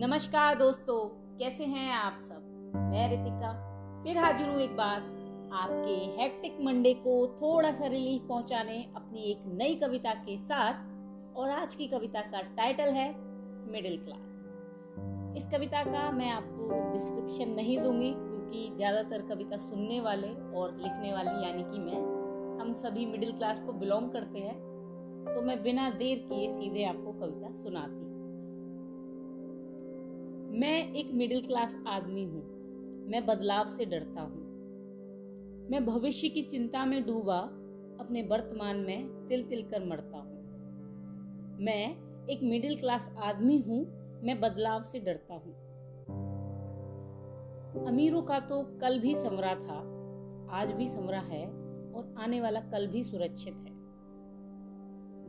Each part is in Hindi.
नमस्कार दोस्तों, कैसे हैं आप सब? मैं रितिका, फिर हाजिर हूँ एक बार आपके हेक्टिक मंडे को थोड़ा सा रिलीफ पहुँचाने अपनी एक नई कविता के साथ, और आज की कविता का टाइटल है मिडिल क्लास इस कविता का मैं आपको डिस्क्रिप्शन नहीं दूँगी, क्योंकि ज़्यादातर कविता सुनने वाले और लिखने वाली, यानी कि मैं हम सभी मिडिल क्लास को बिलोंग करते हैं तो मैं बिना देर किए सीधे आपको कविता सुनाती हूँ। मैं एक मिडिल क्लास आदमी हूँ। मैं बदलाव से डरता हूँ। मैं भविष्य की चिंता में डूबा, अपने वर्तमान में तिल तिल कर मरता हूँ। मैं एक मिडिल क्लास आदमी हूँ। मैं बदलाव से डरता हूँ। अमीरों का तो कल भी समरा था, आज भी समरा है। और आने वाला कल भी सुरक्षित है।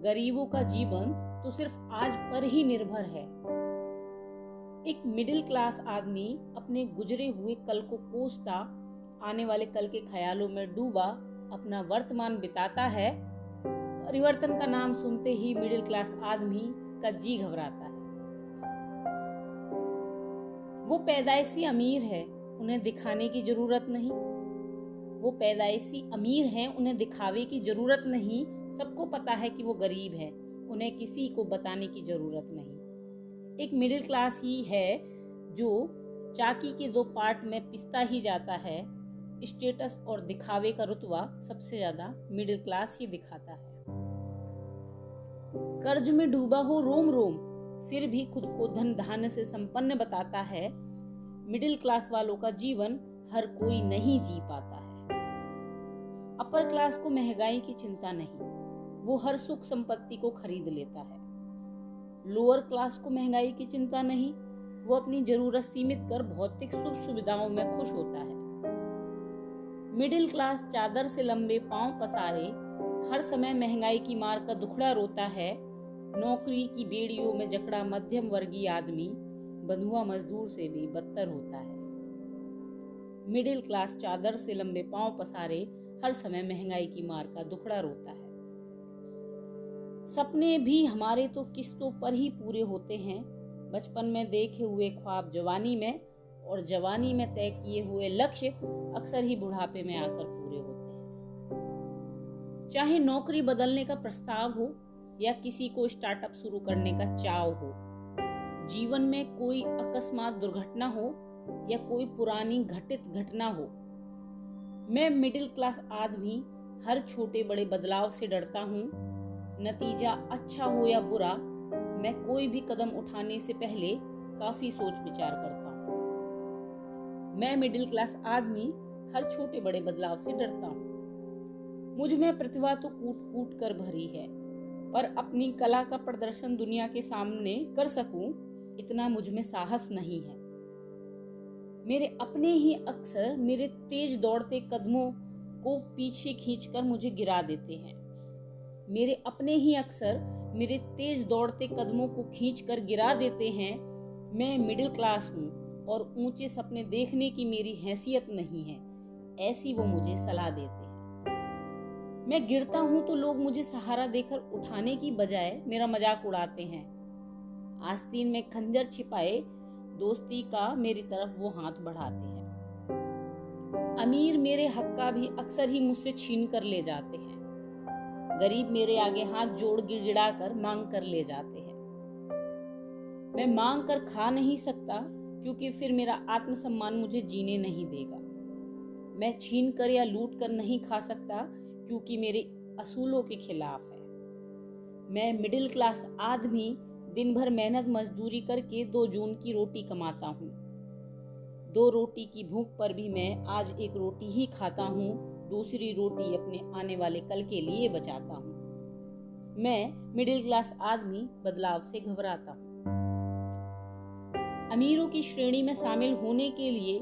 गरीबों का जीवन तो सिर्फ़ आज पर ही निर्भर है। एक मिडिल क्लास आदमी अपने गुजरे हुए कल को कोसता, आने वाले कल के ख्यालों में डूबा, अपना वर्तमान बिताता है। परिवर्तन का नाम सुनते ही मिडिल क्लास आदमी का जी घबराता है। वो पैदाइशी अमीर है, उन्हें दिखाने की ज़रूरत नहीं। वो पैदाइशी अमीर हैं, उन्हें दिखावे की ज़रूरत नहीं। सबको पता है कि वो गरीब है, उन्हें किसी को बताने की ज़रूरत नहीं। एक मिडिल क्लास ही है, जो चाकी के दो पार्ट में पिसता ही जाता है। स्टेटस और दिखावे का रुतवा सबसे ज़्यादा मिडिल क्लास ही दिखाता है। कर्ज में डूबा हो रोम रोम, फिर भी खुद को धन धान्य से संपन्न बताता है। मिडिल क्लास वालों का जीवन हर कोई नहीं जी पाता है। अपर क्लास को महँगाई की चिंता नहीं, वो हर सुख संपत्ति को खरीद लेता है। लोअर क्लास को महँगाई की चिंता नहीं, वो अपनी ज़रूरत सीमित कर भौतिक सुख सुविधाओं में खुश होता है। मिडिल क्लास चादर से लंबे पाँव पसारे, हर समय महँगाई की मार का दुखड़ा रोता है। नौकरी की बेड़ियों में जकड़ा मध्यम वर्गीय आदमी, बंधुआ मजदूर से भी बदतर होता है। मिडिल क्लास चादर से लंबे पाँव पसारे हर समय महँगाई की मार का दुखड़ा रोता है। सपने भी हमारे तो किस्तों पर ही पूरे होते हैं। बचपन में देखे हुए ख्वाब जवानी में और जवानी में तय किए हुए लक्ष्य अक्सर ही बुढ़ापे में आकर पूरे होते हैं। चाहे नौकरी बदलने का प्रस्ताव हो या किसी को स्टार्टअप शुरू करने का चाव हो, जीवन में कोई अकस्मात दुर्घटना हो या कोई पुरानी घटित घटना हो मैं मिडिल क्लास आदमी, हर छोटे बड़े बदलाव से डरता हूँ। नतीजा अच्छा हो या बुरा, मैं कोई भी कदम उठाने से पहले काफ़ी सोच विचार करता हूँ। मैं मिडिल क्लास आदमी, हर छोटे बड़े बदलाव से डरता हूँ। मुझमें प्रतिभा तो कूट कूट कर भरी है, पर अपनी कला का प्रदर्शन दुनिया के सामने कर सकूँ, इतना मुझमें साहस नहीं है। मेरे अपने ही अक्सर मेरे तेज दौड़ते कदमों को पीछे खींचकर मुझे गिरा देते हैं। मेरे अपने ही अक्सर मेरे तेज दौड़ते कदमों को खींच कर गिरा देते हैं। मैं मिडिल क्लास हूँ और ऊँचे सपने देखने की मेरी हैसियत नहीं है, ऐसी वो मुझे सलाह देते हैं। मैं गिरता हूँ तो लोग मुझे सहारा देकर उठाने की बजाय मेरा मज़ाक उड़ाते हैं। आस्तीन में खंजर छिपाए दोस्ती का मेरी तरफ़ वो हाथ बढ़ाते हैं। अमीर मेरे हक का भी अक्सर ही मुझसे छीन कर ले जाते हैं। गरीब मेरे आगे हाथ जोड़ गिड़गिड़ा कर मांग कर ले जाते हैं। मैं मांग कर खा नहीं सकता, क्योंकि फिर मेरा आत्मसम्मान मुझे जीने नहीं देगा। मैं छीन कर या लूट कर नहीं खा सकता, क्योंकि मेरे असूलों के खिलाफ है। मैं मिडिल क्लास आदमी दिन भर मेहनत मजदूरी करके दो जून की रोटी कमाता हूँ। दो रोटी की भूख पर भी मैं आज एक रोटी ही खाता हूँ, दूसरी रोटी अपने आने वाले कल के लिए बचाता हूँ। मैं मिडिल क्लास आदमी बदलाव से घबराता हूँ। अमीरों की श्रेणी में शामिल होने के लिए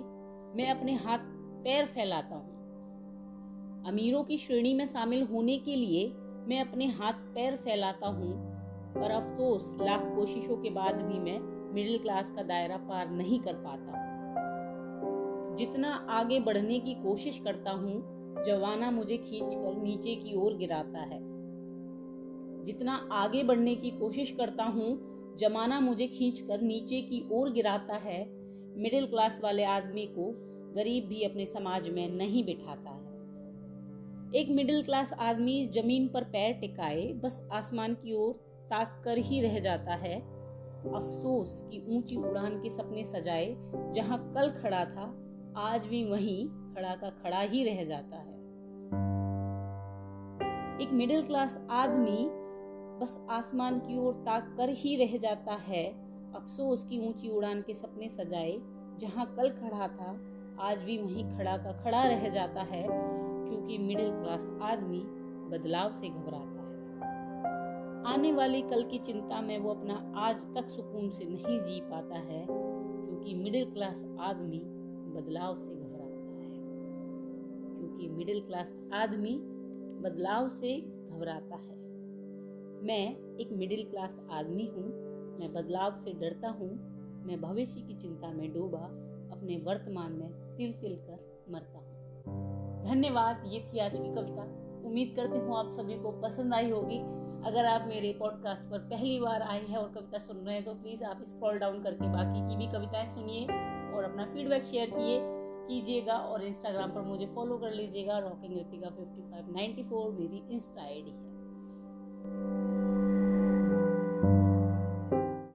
मैं अपने हाथ पैर फैलाता हूँ। अमीरों की श्रेणी में शामिल होने के लिए मैं अपने हाथ पैर फैलाता हूँ पर अफसोस, लाख कोशिशों के बाद भी मैं मिडिल क्लास का दायरा पार नहीं कर पाता। जितना आगे बढ़ने की कोशिश करता हूँ, जवाना मुझे खींचकर नीचे की ओर गिराता है। जितना आगे बढ़ने की कोशिश करता हूँ, जमाना मुझे खींचकर नीचे की ओर गिराता है मिडिल क्लास वाले आदमी को गरीब भी अपने समाज में नहीं बिठाता है। एक मिडिल क्लास आदमी ज़मीन पर पैर टिकाए, बस आसमान की ओर ताक कर ही रह जाता है। अफसोस की ऊँची उड़ान के सपने सजाए, जहाँ कल खड़ा था, आज भी वहीं खड़ा का खड़ा ही रह जाता है। एक मिडिल क्लास आदमी बस आसमान की ओर ताक कर ही रह जाता है। अफसोस की ऊँची उड़ान के सपने सजाए, जहाँ कल खड़ा था, आज भी वहीं खड़ा का खड़ा रह जाता है, क्योंकि मिडिल क्लास आदमी बदलाव से घबराता आने वाली कल की चिंता में वो अपना आज तक सुकून से नहीं जी पाता है, क्योंकि मिडिल क्लास आदमी बदलाव से घबराता है। क्योंकि मिडिल क्लास आदमी बदलाव से घबराता है। मैं एक मिडिल क्लास आदमी हूँ, मैं बदलाव से डरता हूँ, मैं भविष्य की चिंता में डूबा, अपने वर्तमान में तिल तिल कर मरता हूँ। धन्यवाद, ये थी आज की कविता। उम्मीद करती हूँ आप सभी को पसंद आई होगी। अगर आप मेरे पॉडकास्ट पर पहली बार आए हैं और कविता सुन रहे हैं तो प्लीज़ आप स्क्रॉल डाउन करके बाकी की भी कविताएँ सुनिए और अपना फीडबैक शेयर किए, कीजिएगा और इंस्टाग्राम पर मुझे फॉलो कर लीजिएगा। Rocking Ritika fifty five ninety four मेरी इंस्टा आई डी है।